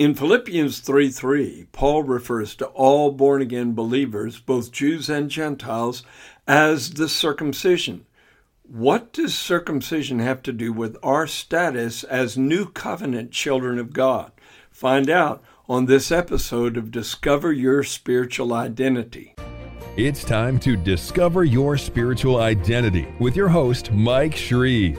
In Philippians 3 3, Paul refers to all born again believers, both Jews and Gentiles, as the circumcision. What does circumcision have to do with our status as new covenant children of God? Find out on this episode of Discover Your Spiritual Identity. It's time to discover your spiritual identity with your host, Mike Shreve.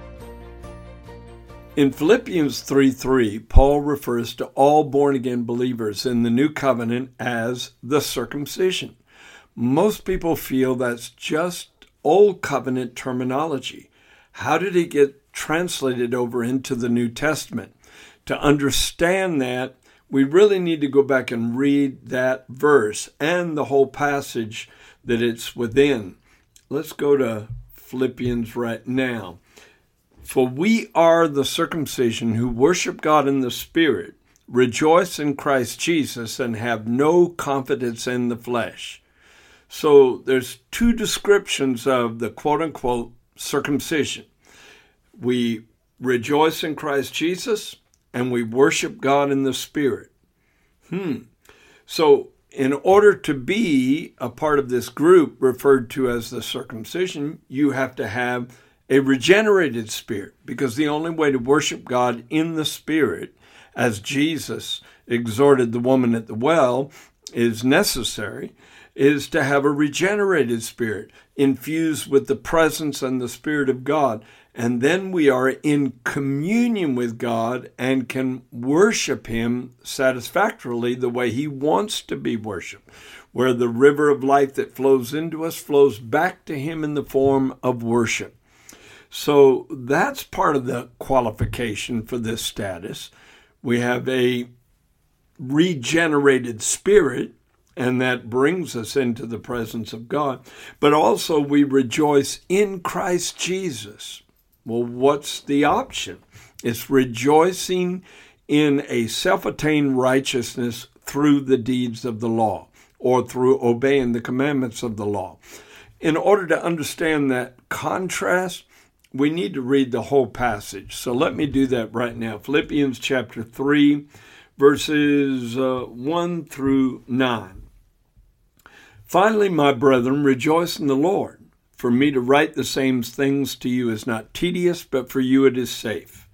In Philippians 3 3, Paul refers to all born again believers in the new covenant as the circumcision. Most people feel that's just old covenant terminology. How did it get translated over into the New Testament? To understand that, we really need to go back and read that verse and the whole passage that it's within. Let's go to Philippians right now. For we are the circumcision who worship God in the Spirit, rejoice in Christ Jesus, and have no confidence in the flesh. So there's two descriptions of the quote unquote circumcision. We rejoice in Christ Jesus and we worship God in the Spirit. Hmm. So, in order to be a part of this group referred to as the circumcision, you have to have a regenerated spirit, because the only way to worship God in the spirit, as Jesus exhorted the woman at the well, is necessary, is to have a regenerated spirit infused with the presence and the spirit of God. And then we are in communion with God and can worship Him satisfactorily the way He wants to be worshiped, where the river of life that flows into us flows back to Him in the form of worship. So that's part of the qualification for this status. We have a regenerated spirit, and that brings us into the presence of God. But also, we rejoice in Christ Jesus. Well, what's the option? It's rejoicing in a self attained righteousness through the deeds of the law or through obeying the commandments of the law. In order to understand that contrast, we need to read the whole passage. So let me do that right now. Philippians chapter 3, verses uh, 1 through 9. Finally, my brethren, rejoice in the Lord. For me to write the same things to you is not tedious, but for you it is safe.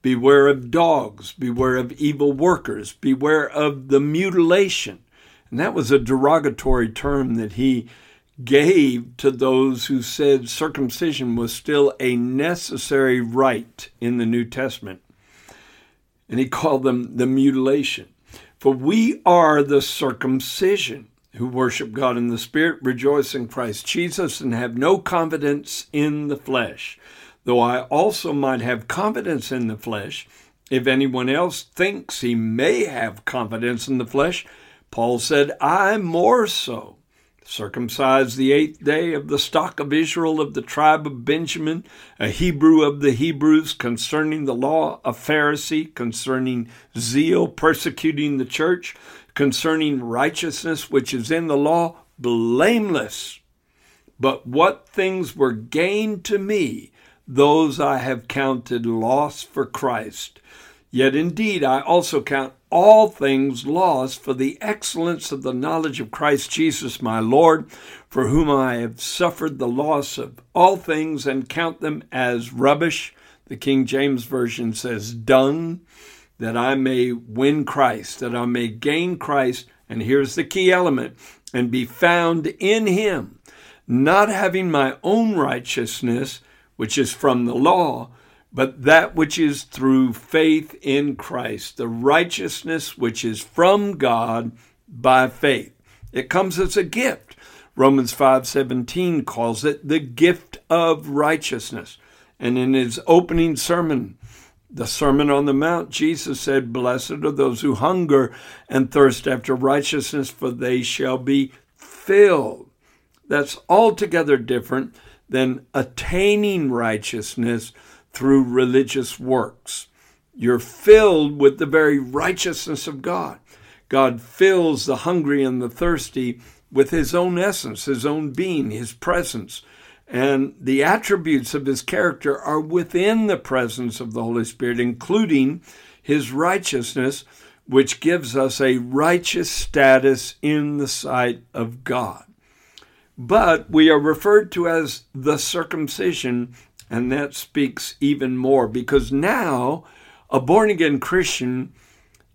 Beware of dogs, beware of evil workers, beware of the mutilation. And that was a derogatory term that he gave to those who said circumcision was still a necessary rite in the New Testament. And he called them the mutilation. For we are the circumcision who worship God in the Spirit, rejoice in Christ Jesus, and have no confidence in the flesh. Though I also might have confidence in the flesh, if anyone else thinks he may have confidence in the flesh, Paul said, I more so circumcised the eighth day of the stock of Israel of the tribe of Benjamin, a Hebrew of the Hebrews, concerning the law, a Pharisee, concerning zeal, persecuting the church, concerning righteousness which is in the law, blameless. But what things were gained to me, those I have counted loss for Christ. Yet indeed I also count all things lost for the excellence of the knowledge of Christ Jesus my Lord, for whom I have suffered the loss of all things and count them as rubbish. The King James Version says dung, that I may win Christ, that I may gain Christ. And here's the key element and be found in him, not having my own righteousness, which is from the law but that which is through faith in Christ, the righteousness which is from God by faith. It comes as a gift. Romans 5:17 calls it the gift of righteousness. And in his opening sermon, the Sermon on the Mount, Jesus said, Blessed are those who hunger and thirst after righteousness, for they shall be filled. That's altogether different than attaining righteousness through religious works. You're filled with the very righteousness of God. God fills the hungry and the thirsty with his own essence, his own being, his presence. And the attributes of his character are within the presence of the Holy Spirit, including his righteousness, which gives us a righteous status in the sight of God. But we are referred to as the circumcision, and that speaks even more because now a born again Christian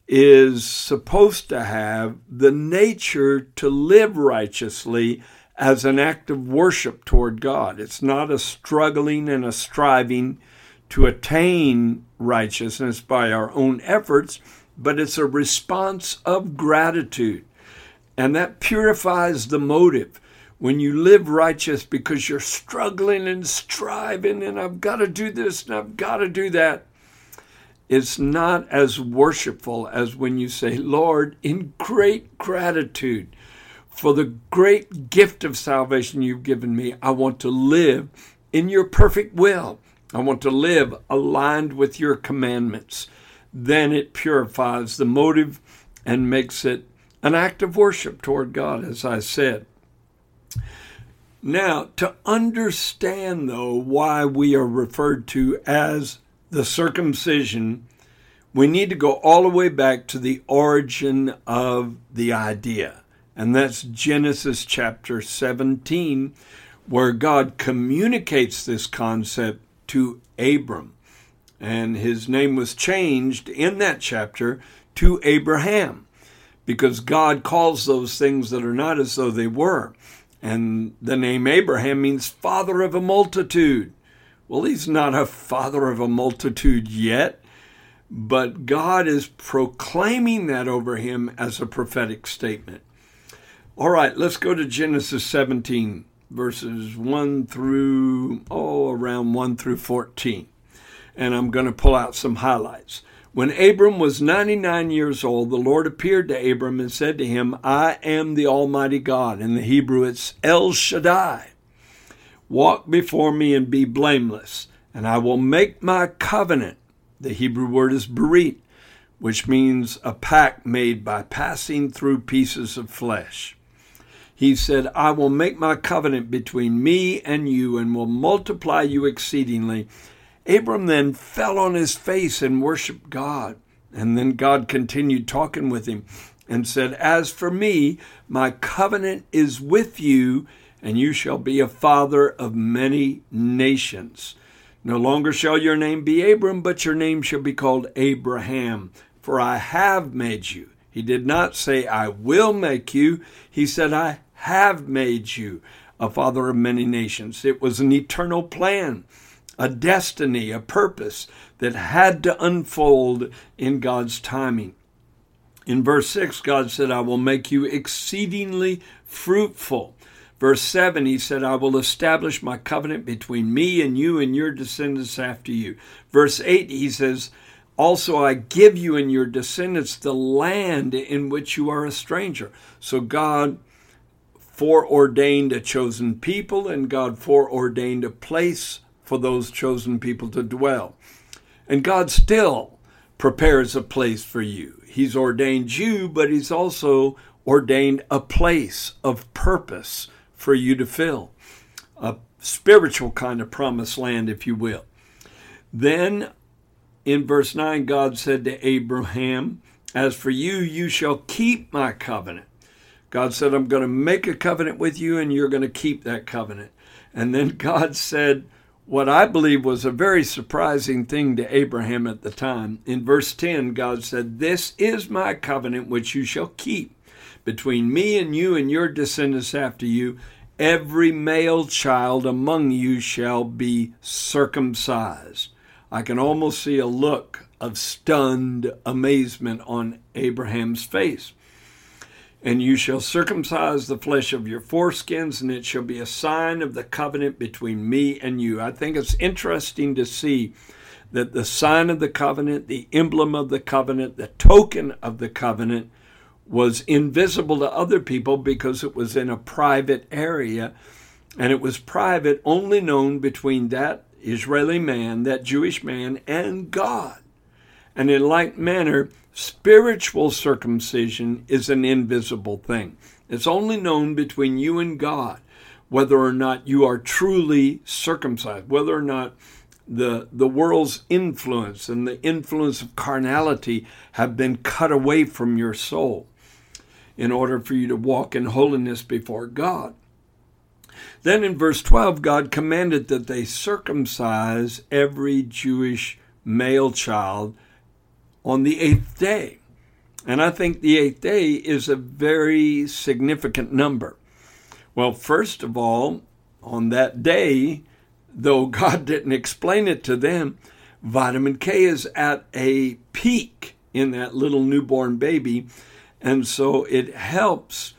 is supposed to have the nature to live righteously as an act of worship toward God. It's not a struggling and a striving to attain righteousness by our own efforts, but it's a response of gratitude. And that purifies the motive. When you live righteous because you're struggling and striving, and I've got to do this and I've got to do that, it's not as worshipful as when you say, Lord, in great gratitude for the great gift of salvation you've given me, I want to live in your perfect will. I want to live aligned with your commandments. Then it purifies the motive and makes it an act of worship toward God, as I said. Now, to understand, though, why we are referred to as the circumcision, we need to go all the way back to the origin of the idea. And that's Genesis chapter 17, where God communicates this concept to Abram. And his name was changed in that chapter to Abraham because God calls those things that are not as though they were. And the name Abraham means father of a multitude. Well, he's not a father of a multitude yet, but God is proclaiming that over him as a prophetic statement. All right, let's go to Genesis 17, verses 1 through, oh, around 1 through 14. And I'm going to pull out some highlights. When Abram was 99 years old, the Lord appeared to Abram and said to him, I am the Almighty God. In the Hebrew, it's El Shaddai. Walk before me and be blameless, and I will make my covenant. The Hebrew word is berit, which means a pact made by passing through pieces of flesh. He said, I will make my covenant between me and you and will multiply you exceedingly. Abram then fell on his face and worshiped God. And then God continued talking with him and said, As for me, my covenant is with you and you shall be a father of many nations. No longer shall your name be Abram, but your name shall be called Abraham, for I have made you. He did not say, I will make you. He said, I have made you a father of many nations. It was an eternal plan, a destiny, a purpose that had to unfold in God's timing. In verse 6, God said, I will make you exceedingly fruitful. Verse 7, he said, I will establish my covenant between me and you and your descendants after you. Verse 8, he says, Also I give you and your descendants the land in which you are a stranger. So God foreordained a chosen people, and God foreordained a place for those chosen people to dwell. And God still prepares a place for you. He's ordained you, but He's also ordained a place of purpose for you to fill. A spiritual kind of promised land, if you will. Then in verse 9, God said to Abraham, As for you, you shall keep my covenant. God said, I'm going to make a covenant with you, and you're going to keep that covenant. And then God said, what I believe was a very surprising thing to Abraham at the time. In verse 10, God said, This is my covenant which you shall keep between me and you and your descendants after you, every male child among you shall be circumcised. I can almost see a look of stunned amazement on Abraham's face. And you shall circumcise the flesh of your foreskins, and it shall be a sign of the covenant between me and you. I think it's interesting to see that the sign of the covenant, the emblem of the covenant, the token of the covenant was invisible to other people because it was in a private area And it was private, only known between that Israeli man, that Jewish man, and God. And in like manner, spiritual circumcision is an invisible thing. It's only known between you and God whether or not you are truly circumcised, whether or not the, the world's influence and the influence of carnality have been cut away from your soul in order for you to walk in holiness before God. Then in verse 12, God commanded that they circumcise every Jewish male child on the eighth day. And I think the eighth day is a very significant number. Well, first of all, on that day, though God didn't explain it to them, vitamin K is at a peak in that little newborn baby. And so it helps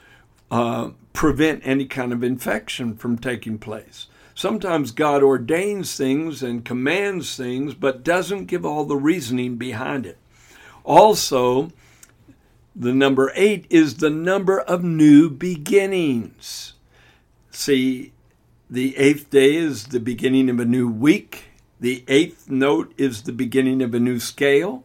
uh, prevent any kind of infection from taking place. Sometimes God ordains things and commands things, but doesn't give all the reasoning behind it. Also, the number eight is the number of new beginnings. See, the eighth day is the beginning of a new week. The eighth note is the beginning of a new scale.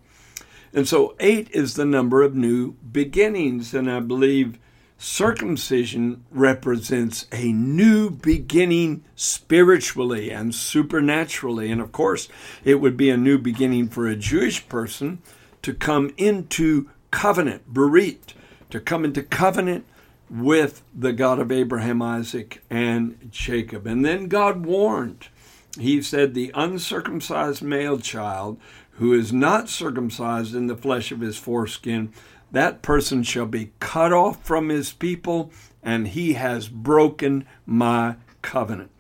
And so eight is the number of new beginnings. And I believe circumcision represents a new beginning spiritually and supernaturally. And of course, it would be a new beginning for a Jewish person to come into covenant, berit, to come into covenant with the God of Abraham, Isaac, and Jacob. And then God warned. He said, The uncircumcised male child who is not circumcised in the flesh of his foreskin, that person shall be cut off from his people, and he has broken my covenant.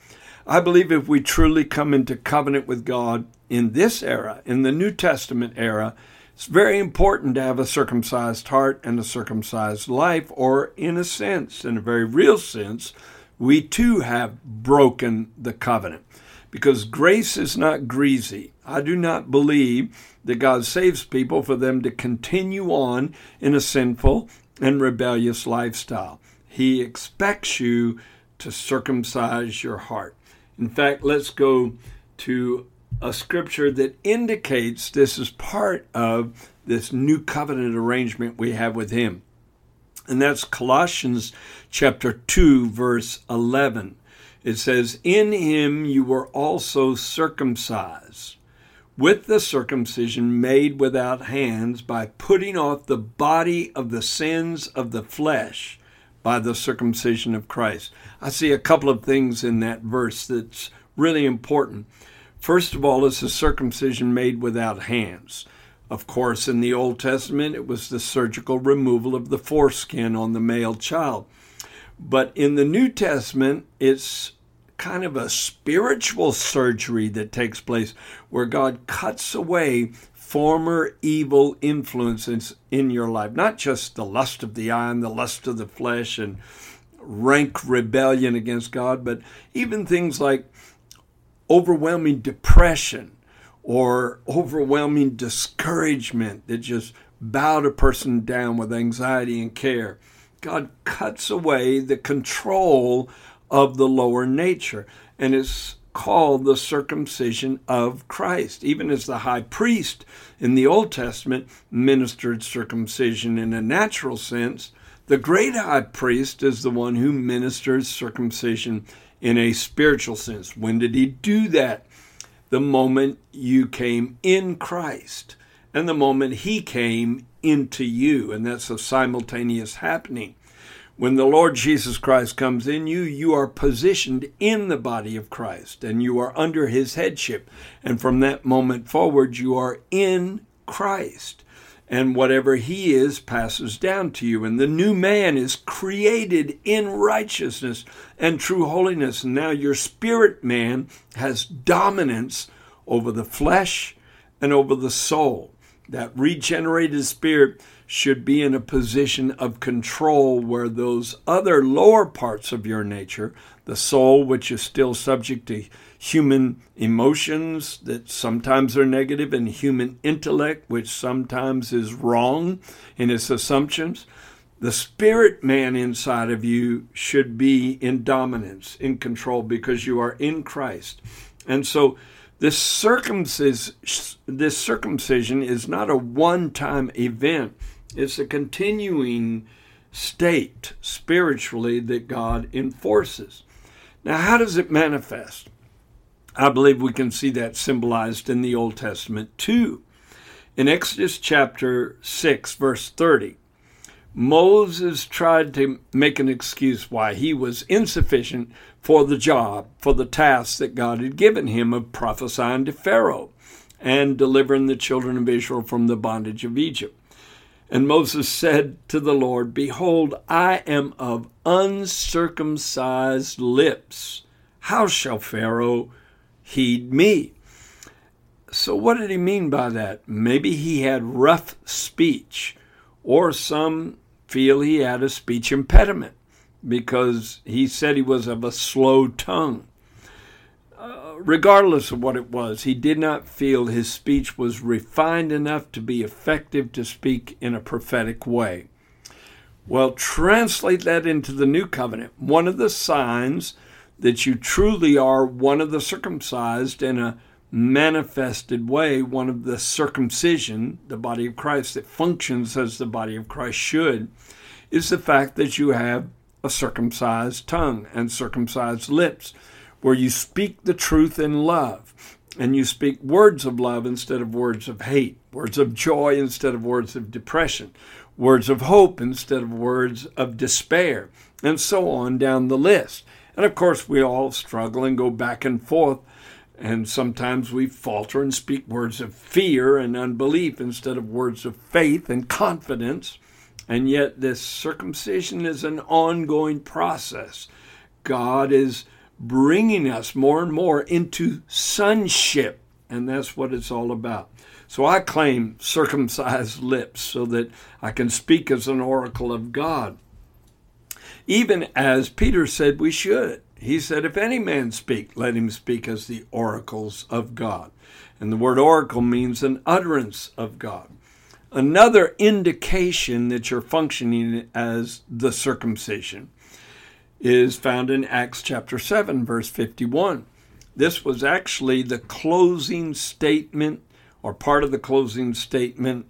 I believe if we truly come into covenant with God in this era, in the New Testament era, it's very important to have a circumcised heart and a circumcised life, or in a sense, in a very real sense, we too have broken the covenant. Because grace is not greasy. I do not believe that God saves people for them to continue on in a sinful and rebellious lifestyle. He expects you to circumcise your heart. In fact, let's go to a scripture that indicates this is part of this new covenant arrangement we have with him. And that's Colossians chapter 2 verse 11. It says, "In him you were also circumcised with the circumcision made without hands by putting off the body of the sins of the flesh by the circumcision of Christ." I see a couple of things in that verse that's really important. First of all, it's a circumcision made without hands. Of course, in the Old Testament, it was the surgical removal of the foreskin on the male child. But in the New Testament, it's kind of a spiritual surgery that takes place where God cuts away former evil influences in your life, not just the lust of the eye and the lust of the flesh and rank rebellion against God, but even things like overwhelming depression or overwhelming discouragement that just bowed a person down with anxiety and care. God cuts away the control of the lower nature, and it's called the circumcision of Christ. Even as the high priest in the Old Testament ministered circumcision in a natural sense, the great high priest is the one who ministers circumcision in a spiritual sense. When did he do that? The moment you came in Christ and the moment he came into you. And that's a simultaneous happening. When the Lord Jesus Christ comes in you, you are positioned in the body of Christ and you are under his headship. And from that moment forward, you are in Christ and whatever he is passes down to you. And the new man is created in righteousness and true holiness. And now your spirit man has dominance over the flesh and over the soul. That regenerated spirit should be in a position of control where those other lower parts of your nature, the soul, which is still subject to human emotions that sometimes are negative, and human intellect, which sometimes is wrong in its assumptions, The spirit man inside of you should be in dominance, in control, because you are in Christ. And so this circumcision, this circumcision is not a one time event, it's a continuing state spiritually that God enforces. Now, how does it manifest? I believe we can see that symbolized in the Old Testament too. In Exodus chapter 6, verse 30, Moses tried to make an excuse why he was insufficient for the job, for the task that God had given him of prophesying to Pharaoh and delivering the children of Israel from the bondage of Egypt. And Moses said to the Lord, Behold, I am of uncircumcised lips. How shall Pharaoh heed me? So, what did he mean by that? Maybe he had rough speech, or some feel he had a speech impediment because he said he was of a slow tongue. Regardless of what it was, he did not feel his speech was refined enough to be effective to speak in a prophetic way. Well, translate that into the new covenant. One of the signs that you truly are one of the circumcised in a manifested way, one of the circumcision, the body of Christ that functions as the body of Christ should, is the fact that you have a circumcised tongue and circumcised lips, where you speak the truth in love and you speak words of love instead of words of hate, words of joy instead of words of depression, words of hope instead of words of despair, and so on down the list. And of course, we all struggle and go back and forth and sometimes we falter and speak words of fear and unbelief instead of words of faith and confidence. And yet, this circumcision is an ongoing process. God is bringing us more and more into sonship, and that's what it's all about. So I claim circumcised lips so that I can speak as an oracle of God. Even as Peter said we should. He said, If any man speak, let him speak as the oracles of God. And the word oracle means an utterance of God. Another indication that you're functioning as the circumcision is found in Acts chapter 7, verse 51. This was actually the closing statement or part of the closing statement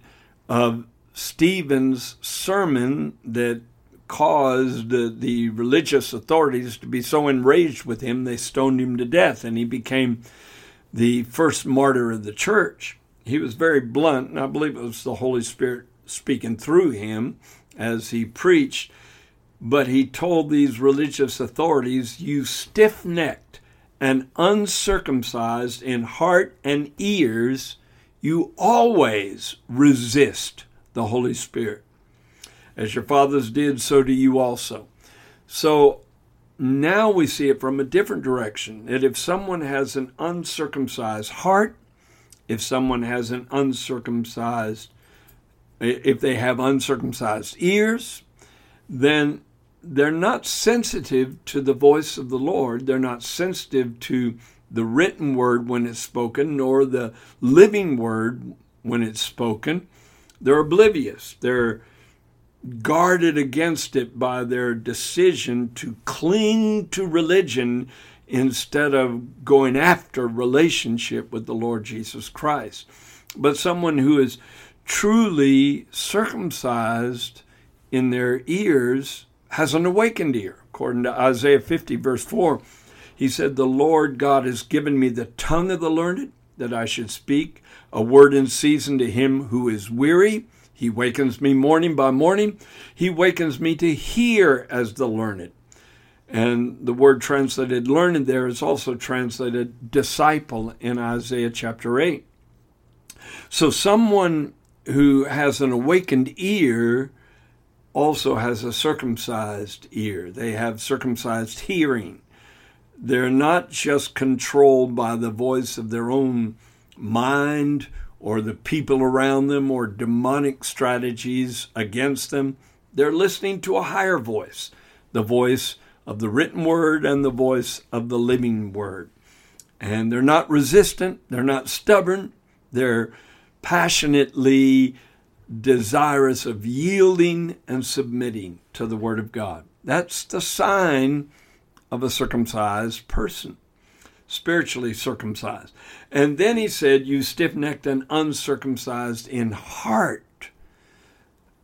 of Stephen's sermon that caused the, the religious authorities to be so enraged with him they stoned him to death and he became the first martyr of the church. He was very blunt, and I believe it was the Holy Spirit speaking through him as he preached. But he told these religious authorities, You stiff necked and uncircumcised in heart and ears, you always resist the Holy Spirit. As your fathers did, so do you also. So now we see it from a different direction that if someone has an uncircumcised heart, if someone has an uncircumcised, if they have uncircumcised ears, then they're not sensitive to the voice of the Lord. They're not sensitive to the written word when it's spoken, nor the living word when it's spoken. They're oblivious. They're guarded against it by their decision to cling to religion instead of going after relationship with the Lord Jesus Christ. But someone who is truly circumcised in their ears has an awakened ear. According to Isaiah 50, verse 4, he said, The Lord God has given me the tongue of the learned, that I should speak a word in season to him who is weary. He wakens me morning by morning. He wakens me to hear as the learned. And the word translated learned there is also translated disciple in Isaiah chapter 8. So someone who has an awakened ear also has a circumcised ear. They have circumcised hearing. They're not just controlled by the voice of their own mind or the people around them or demonic strategies against them. They're listening to a higher voice, the voice of the written word and the voice of the living word. And they're not resistant, they're not stubborn, they're passionately desirous of yielding and submitting to the Word of God. That's the sign of a circumcised person, spiritually circumcised. And then he said, You stiff necked and uncircumcised in heart.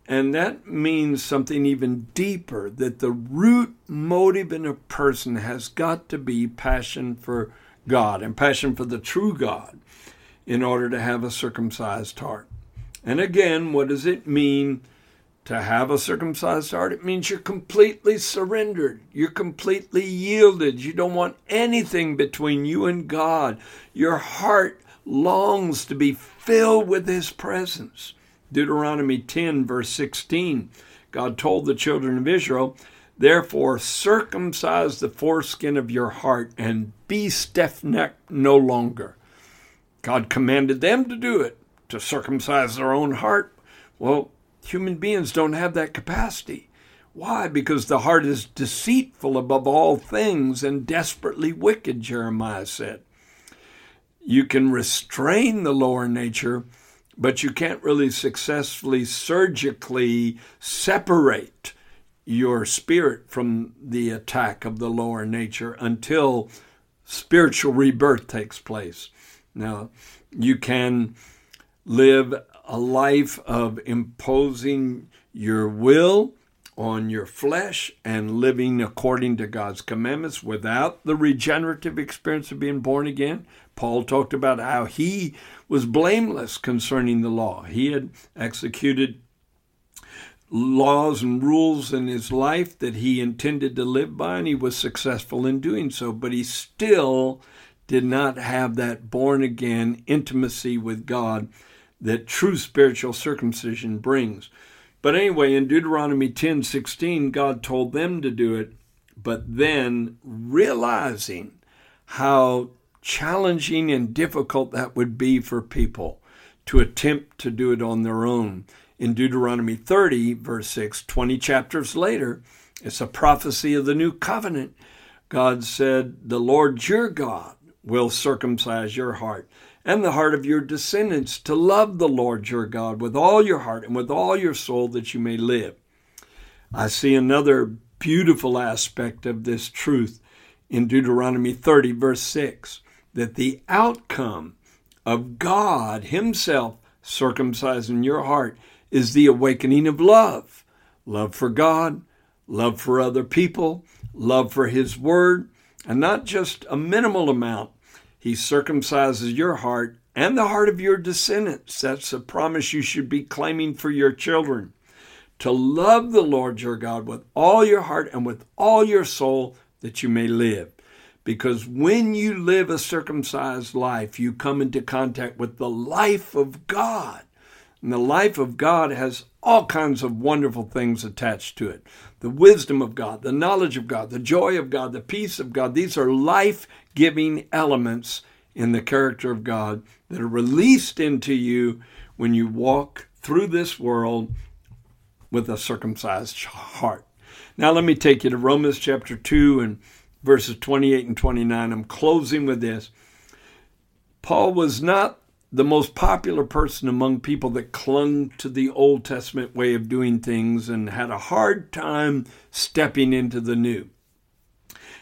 And that means something even deeper that the root motive in a person has got to be passion for God and passion for the true God in order to have a circumcised heart. And again, what does it mean to have a circumcised heart? It means you're completely surrendered. You're completely yielded. You don't want anything between you and God. Your heart longs to be filled with His presence. Deuteronomy 10, verse 16, God told the children of Israel, Therefore, circumcise the foreskin of your heart and be stiff necked no longer. God commanded them to do it, to circumcise their own heart. Well, human beings don't have that capacity. Why? Because the heart is deceitful above all things and desperately wicked, Jeremiah said. You can restrain the lower nature but you can't really successfully surgically separate your spirit from the attack of the lower nature until spiritual rebirth takes place. Now, you can live a life of imposing your will on your flesh and living according to God's commandments without the regenerative experience of being born again. Paul talked about how he was blameless concerning the law. He had executed laws and rules in his life that he intended to live by, and he was successful in doing so, but he still did not have that born again intimacy with God that true spiritual circumcision brings. But anyway, in Deuteronomy 10 16, God told them to do it, but then realizing how challenging and difficult that would be for people to attempt to do it on their own. In Deuteronomy 30, verse 6, 20 chapters later, it's a prophecy of the new covenant. God said, The Lord your God will circumcise your heart and the heart of your descendants to love the Lord your God with all your heart and with all your soul that you may live. I see another beautiful aspect of this truth in Deuteronomy 30, verse 6 that the outcome of God Himself circumcising your heart is the awakening of love love for God, love for other people, love for His Word, and not just a minimal amount. He circumcises your heart and the heart of your descendants. That's a promise you should be claiming for your children. To love the Lord your God with all your heart and with all your soul that you may live. Because when you live a circumcised life, you come into contact with the life of God. And the life of God has all kinds of wonderful things attached to it the wisdom of God, the knowledge of God, the joy of God, the peace of God. These are life giving elements in the character of God that are released into you when you walk through this world with a circumcised heart. Now, let me take you to Romans chapter 2 and verses 28 and 29. I'm closing with this. Paul was not the most popular person among people that clung to the Old Testament way of doing things and had a hard time stepping into the new.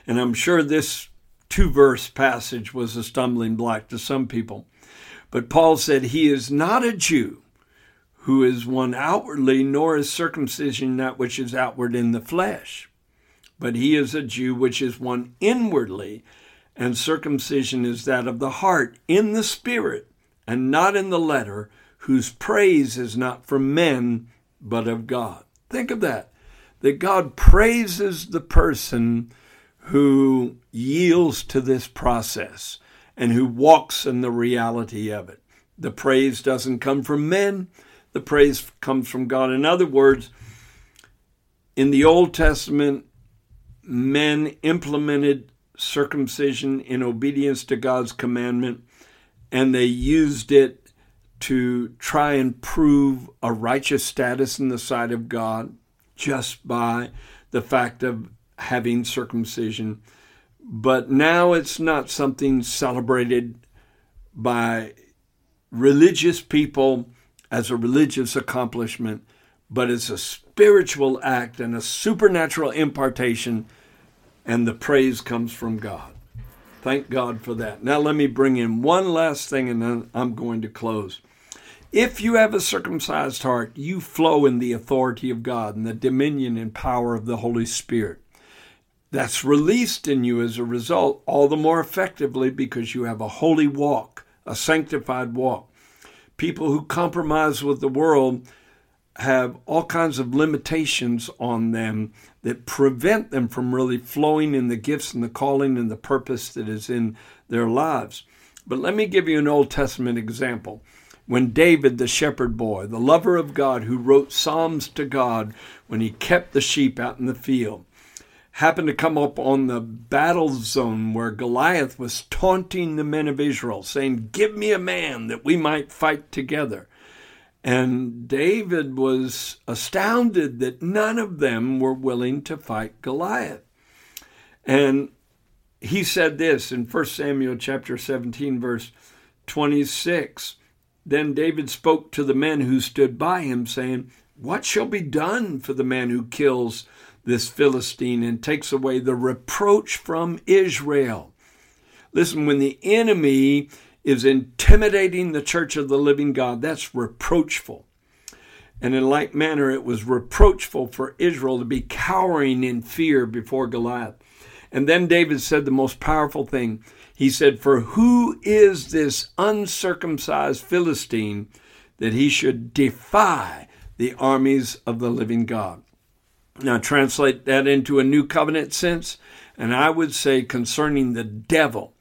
And I'm sure this two verse passage was a stumbling block to some people. But Paul said, He is not a Jew who is one outwardly, nor is circumcision that which is outward in the flesh but he is a Jew which is one inwardly, and circumcision is that of the heart in the spirit, and not in the letter, whose praise is not from men, but of God. Think of that. That God praises the person who yields to this process and who walks in the reality of it. The praise doesn't come from men, the praise comes from God. In other words, in the Old Testament, men implemented circumcision in obedience to God's commandment, and they used it to try and prove a righteous status in the sight of God just by the fact of having circumcision. But now it's not something celebrated by religious people as a religious accomplishment, but it's a spiritual act and a supernatural impartation, and the praise comes from God. Thank God for that. Now, let me bring in one last thing and then I'm going to close. If you have a circumcised heart, you flow in the authority of God and the dominion and power of the Holy Spirit. That's released in you as a result, all the more effectively because you have a holy walk, a sanctified walk. People who compromise with the world have all kinds of limitations on them that prevent them from really flowing in the gifts and the calling and the purpose that is in their lives. But let me give you an Old Testament example. When David, the shepherd boy, the lover of God, who wrote Psalms to God when he kept the sheep out in the field, happened to come up on the battle zone where Goliath was taunting the men of Israel, saying, Give me a man that we might fight together. And David was astounded that none of them were willing to fight Goliath. And he said this in 1 Samuel chapter 17 verse 26. Then David spoke to the men who stood by him saying, "What shall be done for the man who kills this Philistine and takes away the reproach from Israel?" Listen, when the enemy is intimidating the church of the living God. That's reproachful. And in like manner, it was reproachful for Israel to be cowering in fear before Goliath. And then David said the most powerful thing. He said, For who is this uncircumcised Philistine that he should defy the armies of the living God? Now, translate that into a new covenant sense, and I would say concerning the devil,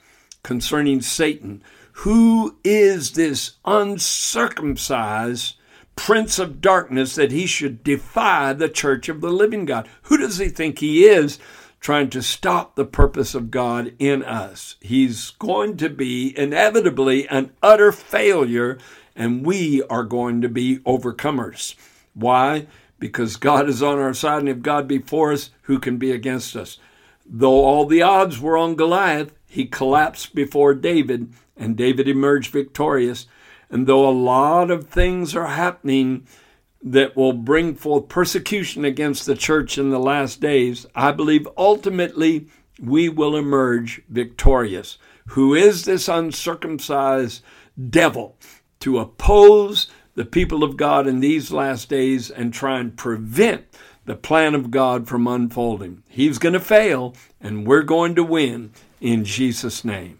concerning Satan, who is this uncircumcised prince of darkness that he should defy the church of the living God? Who does he think he is trying to stop the purpose of God in us? He's going to be inevitably an utter failure, and we are going to be overcomers. Why? Because God is on our side, and if God be for us, who can be against us? Though all the odds were on Goliath, he collapsed before David and David emerged victorious. And though a lot of things are happening that will bring forth persecution against the church in the last days, I believe ultimately we will emerge victorious. Who is this uncircumcised devil to oppose the people of God in these last days and try and prevent the plan of God from unfolding? He's going to fail, and we're going to win in Jesus' name.